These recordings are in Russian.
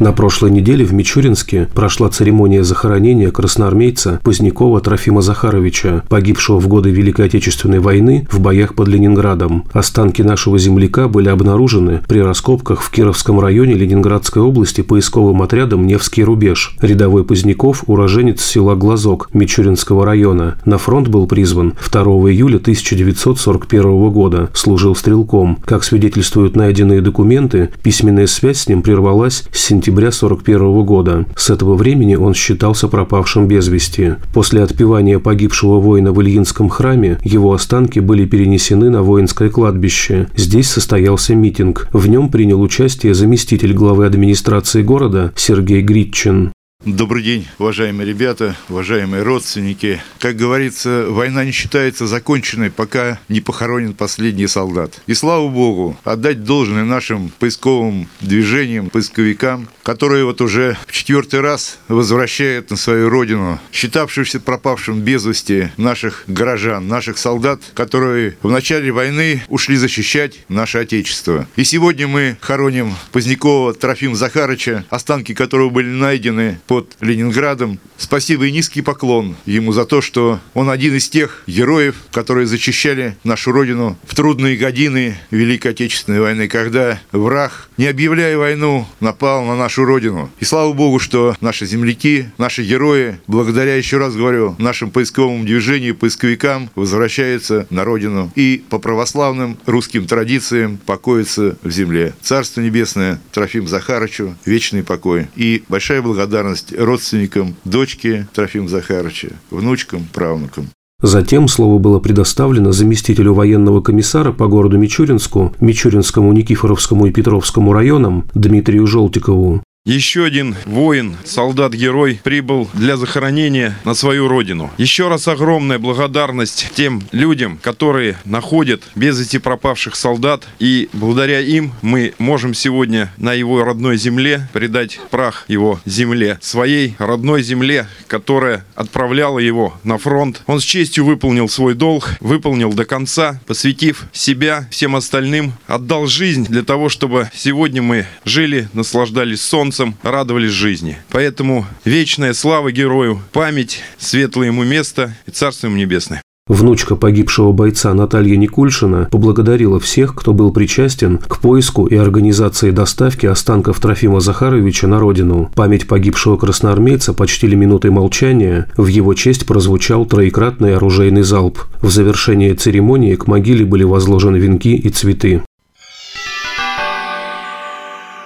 На прошлой неделе в Мичуринске прошла церемония захоронения красноармейца Позднякова Трофима Захаровича, погибшего в годы Великой Отечественной войны в боях под Ленинградом. Останки нашего земляка были обнаружены при раскопках в Кировском районе Ленинградской области поисковым отрядом «Невский рубеж». Рядовой Поздняков – уроженец села Глазок Мичуринского района. На фронт был призван 2 июля 1941 года, служил стрелком. Как свидетельствуют найденные документы, письменная связь с ним прервалась с сентября сентября 1941 года. С этого времени он считался пропавшим без вести. После отпевания погибшего воина в Ильинском храме его останки были перенесены на воинское кладбище. Здесь состоялся митинг. В нем принял участие заместитель главы администрации города Сергей Гритчин. Добрый день, уважаемые ребята, уважаемые родственники. Как говорится, война не считается законченной, пока не похоронен последний солдат. И слава богу, отдать должное нашим поисковым движениям, поисковикам, которые вот уже в четвертый раз возвращают на свою родину считавшихся пропавшим без вести наших горожан, наших солдат, которые в начале войны ушли защищать наше Отечество. И сегодня мы хороним Позднякова Трофима Захарыча, останки которого были найдены под Ленинградом. Спасибо и низкий поклон ему за то, что он один из тех героев, которые защищали нашу Родину в трудные годины Великой Отечественной войны, когда враг, не объявляя войну, напал на нашу Родину. И слава Богу, что наши земляки, наши герои, благодаря, еще раз говорю, нашим поисковому движению, поисковикам, возвращаются на Родину и по православным русским традициям покоятся в земле. Царство Небесное Трофим Захарычу, вечный покой и большая благодарность родственникам дочки Трофима Захаровича, внучкам, правнукам. Затем слово было предоставлено заместителю военного комиссара по городу Мичуринску, Мичуринскому, Никифоровскому и Петровскому районам Дмитрию Желтикову. Еще один воин, солдат-герой, прибыл для захоронения на свою родину. Еще раз огромная благодарность тем людям, которые находят без вести пропавших солдат. И благодаря им мы можем сегодня на его родной земле предать прах его земле, своей родной земле, которая отправляла его на фронт. Он с честью выполнил свой долг, выполнил до конца, посвятив себя всем остальным, отдал жизнь для того, чтобы сегодня мы жили, наслаждались солнцем, солнцем радовались жизни. Поэтому вечная слава герою, память, светлое ему место и царство ему небесное. Внучка погибшего бойца Наталья Никульшина поблагодарила всех, кто был причастен к поиску и организации доставки останков Трофима Захаровича на родину. Память погибшего красноармейца почтили минутой молчания, в его честь прозвучал троекратный оружейный залп. В завершении церемонии к могиле были возложены венки и цветы.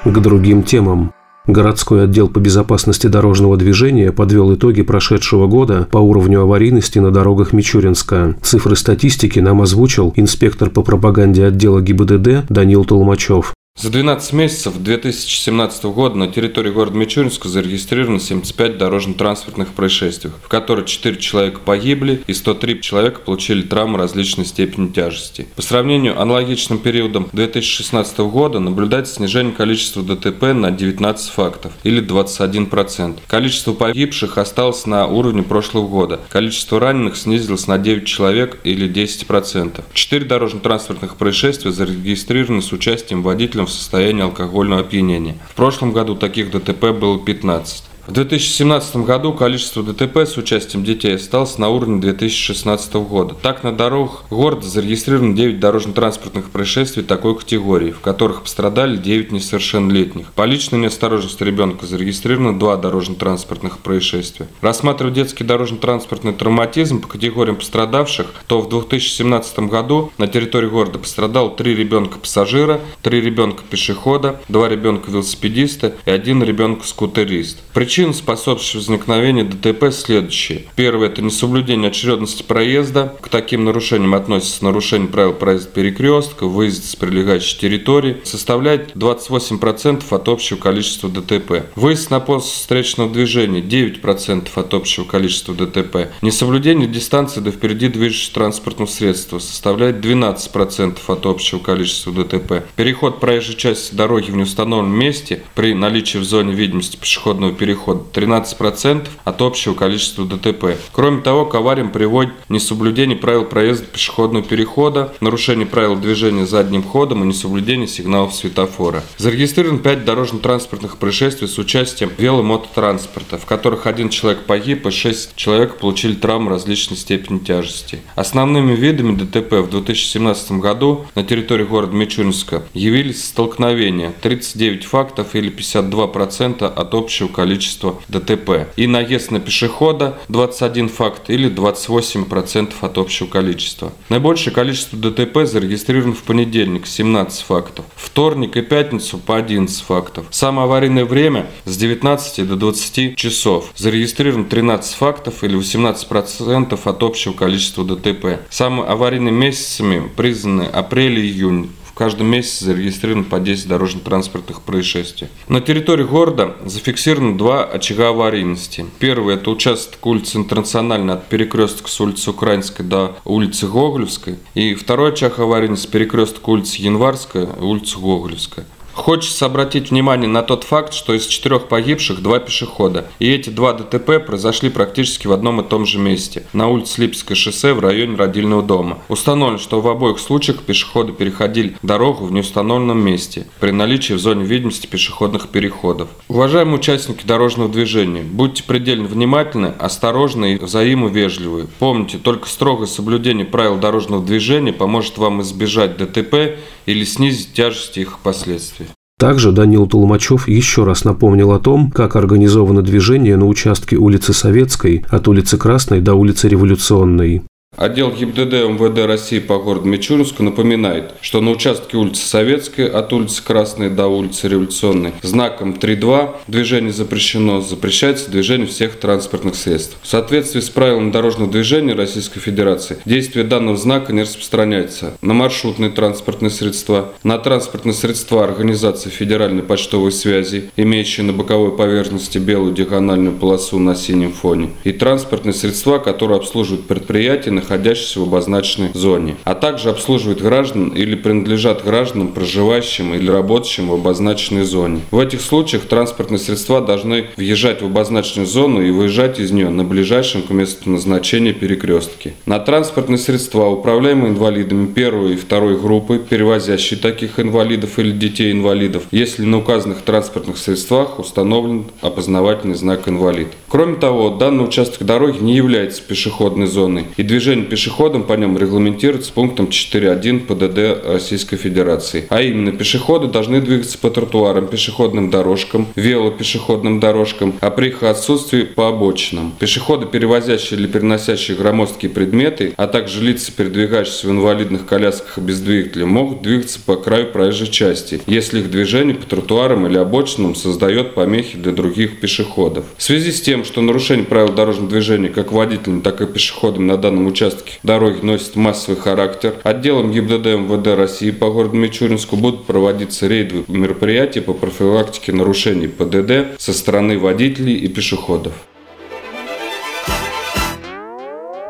К другим темам. Городской отдел по безопасности дорожного движения подвел итоги прошедшего года по уровню аварийности на дорогах Мичуринска. Цифры статистики нам озвучил инспектор по пропаганде отдела ГИБДД Данил Толмачев. За 12 месяцев 2017 года на территории города Мичуринска зарегистрировано 75 дорожно-транспортных происшествий, в которых 4 человека погибли и 103 человека получили травмы различной степени тяжести. По сравнению аналогичным периодом 2016 года наблюдается снижение количества ДТП на 19 фактов или 21%. Количество погибших осталось на уровне прошлого года. Количество раненых снизилось на 9 человек или 10%. 4 дорожно-транспортных происшествия зарегистрированы с участием водителя в состоянии алкогольного опьянения. В прошлом году таких ДТП было 15. В 2017 году количество ДТП с участием детей осталось на уровне 2016 года. Так, на дорогах города зарегистрировано 9 дорожно-транспортных происшествий такой категории, в которых пострадали 9 несовершеннолетних. По личной неосторожности ребенка зарегистрировано 2 дорожно-транспортных происшествия. Рассматривая детский дорожно-транспортный травматизм по категориям пострадавших, то в 2017 году на территории города пострадало 3 ребенка-пассажира, 3 ребенка-пешехода, 2 ребенка-велосипедиста и 1 ребенка-скутерист. Причина Причин, способствующих возникновению ДТП, следующие. Первое – это несоблюдение очередности проезда. К таким нарушениям относятся нарушение правил проезда перекрестка, выезд с прилегающей территории. Составляет 28% от общего количества ДТП. Выезд на пост встречного движения – 9% от общего количества ДТП. Несоблюдение дистанции до впереди движущего транспортного средства составляет 12% от общего количества ДТП. Переход проезжей части дороги в неустановленном месте при наличии в зоне видимости пешеходного перехода перехода 13% от общего количества ДТП. Кроме того, к авариям приводит несоблюдение правил проезда пешеходного перехода, нарушение правил движения задним ходом и несоблюдение сигналов светофора. Зарегистрировано 5 дорожно-транспортных происшествий с участием веломототранспорта, в которых один человек погиб и 6 человек получили травмы различной степени тяжести. Основными видами ДТП в 2017 году на территории города Мичуринска явились столкновения 39 фактов или 52% от общего количества ДТП и наезд на пешехода 21 факт или 28% от общего количества. Наибольшее количество ДТП зарегистрировано в понедельник 17 фактов, вторник и пятницу по 11 фактов. Самое аварийное время с 19 до 20 часов. Зарегистрировано 13 фактов или 18% от общего количества ДТП. Самыми аварийными месяцами признаны апрель и июнь. В каждом месяце зарегистрировано по 10 дорожно-транспортных происшествий. На территории города зафиксировано два очага аварийности. Первый – это участок улицы Интернациональной от перекрестка с улицы Украинской до улицы Гоголевской. И второй очаг аварийности – перекресток улицы Январская и улицы Гоголевская. Хочется обратить внимание на тот факт, что из четырех погибших два пешехода. И эти два ДТП произошли практически в одном и том же месте, на улице Липецкое шоссе в районе родильного дома. Установлено, что в обоих случаях пешеходы переходили дорогу в неустановленном месте, при наличии в зоне видимости пешеходных переходов. Уважаемые участники дорожного движения, будьте предельно внимательны, осторожны и взаимовежливы. Помните, только строгое соблюдение правил дорожного движения поможет вам избежать ДТП или снизить тяжесть их последствий. Также Данил Толмачев еще раз напомнил о том, как организовано движение на участке улицы Советской от улицы Красной до улицы Революционной. Отдел ГИБДД МВД России по городу Мичуринску напоминает, что на участке улицы Советской от улицы Красной до улицы Революционной знаком 3.2 движение запрещено, запрещается движение всех транспортных средств. В соответствии с правилами дорожного движения Российской Федерации действие данного знака не распространяется на маршрутные транспортные средства, на транспортные средства организации федеральной почтовой связи, имеющие на боковой поверхности белую диагональную полосу на синем фоне, и транспортные средства, которые обслуживают предприятия, находящихся в обозначенной зоне, а также обслуживают граждан или принадлежат гражданам, проживающим или работающим в обозначенной зоне. В этих случаях транспортные средства должны въезжать в обозначенную зону и выезжать из нее на ближайшем к месту назначения перекрестке. На транспортные средства, управляемые инвалидами первой и второй группы, перевозящие таких инвалидов или детей-инвалидов, если на указанных транспортных средствах установлен опознавательный знак инвалид. Кроме того, данный участок дороги не является пешеходной зоной, и движение Движение пешеходом по нем регламентируется пунктом 4.1 ПДД Российской Федерации. А именно, пешеходы должны двигаться по тротуарам, пешеходным дорожкам, велопешеходным дорожкам, а при их отсутствии по обочинам. Пешеходы, перевозящие или переносящие громоздкие предметы, а также лица, передвигающиеся в инвалидных колясках без двигателя, могут двигаться по краю проезжей части, если их движение по тротуарам или обочинам создает помехи для других пешеходов. В связи с тем, что нарушение правил дорожного движения как водителями, так и пешеходами на данном участке участке дороги носит массовый характер. Отделом ГИБДД МВД России по городу Мичуринску будут проводиться рейдовые мероприятия по профилактике нарушений ПДД со стороны водителей и пешеходов.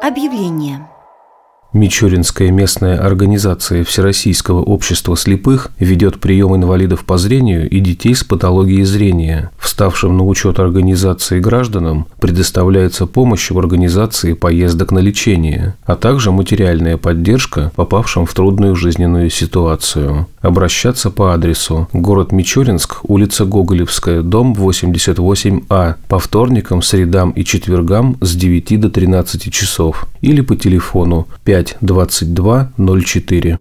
Объявление. Мичуринская местная организация Всероссийского общества слепых ведет прием инвалидов по зрению и детей с патологией зрения. Вставшим на учет организации гражданам предоставляется помощь в организации поездок на лечение, а также материальная поддержка попавшим в трудную жизненную ситуацию. Обращаться по адресу город Мичуринск, улица Гоголевская, дом 88А, по вторникам, средам и четвергам с 9 до 13 часов или по телефону 5 22 04.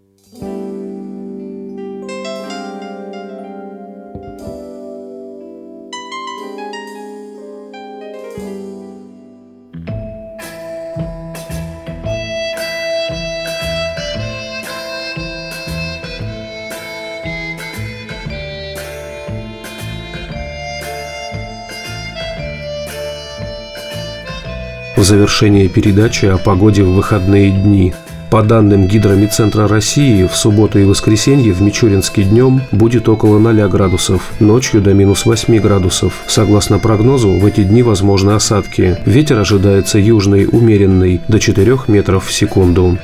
В завершение передачи о погоде в выходные дни. По данным Гидромедцентра России, в субботу и воскресенье в Мичуринске днем будет около 0 градусов, ночью до минус 8 градусов. Согласно прогнозу, в эти дни возможны осадки. Ветер ожидается южный, умеренный, до 4 метров в секунду.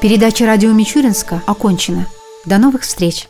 Передача радио Мичуринска окончена. До новых встреч!